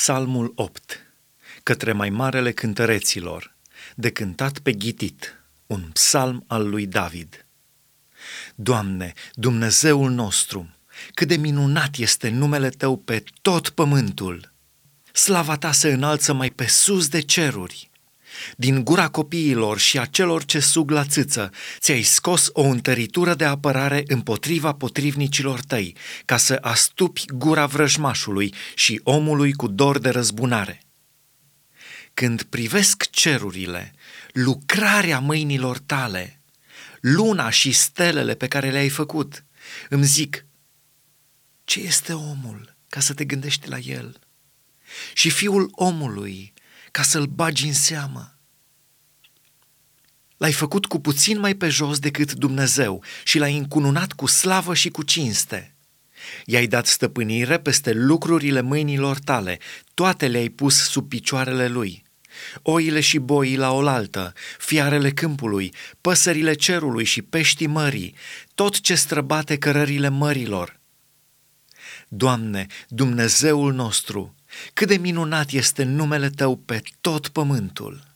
Psalmul 8 Către mai marele cântăreților De cântat pe ghitit Un psalm al lui David Doamne, Dumnezeul nostru, cât de minunat este numele Tău pe tot pământul! Slava Ta se înalță mai pe sus de ceruri! Din gura copiilor și a celor ce sug la țâță, ți-ai scos o întăritură de apărare împotriva potrivnicilor tăi, ca să astupi gura vrăjmașului și omului cu dor de răzbunare. Când privesc cerurile, lucrarea mâinilor tale, luna și stelele pe care le-ai făcut, îmi zic, ce este omul ca să te gândești la el? Și fiul omului ca să-l bagi în seamă. L-ai făcut cu puțin mai pe jos decât Dumnezeu și l-ai încununat cu slavă și cu cinste. I-ai dat stăpânire peste lucrurile mâinilor tale, toate le-ai pus sub picioarele lui. Oile și boii la oaltă, fiarele câmpului, păsările cerului și peștii mării, tot ce străbate cărările mărilor. Doamne, Dumnezeul nostru, cât de minunat este numele Tău pe tot pământul!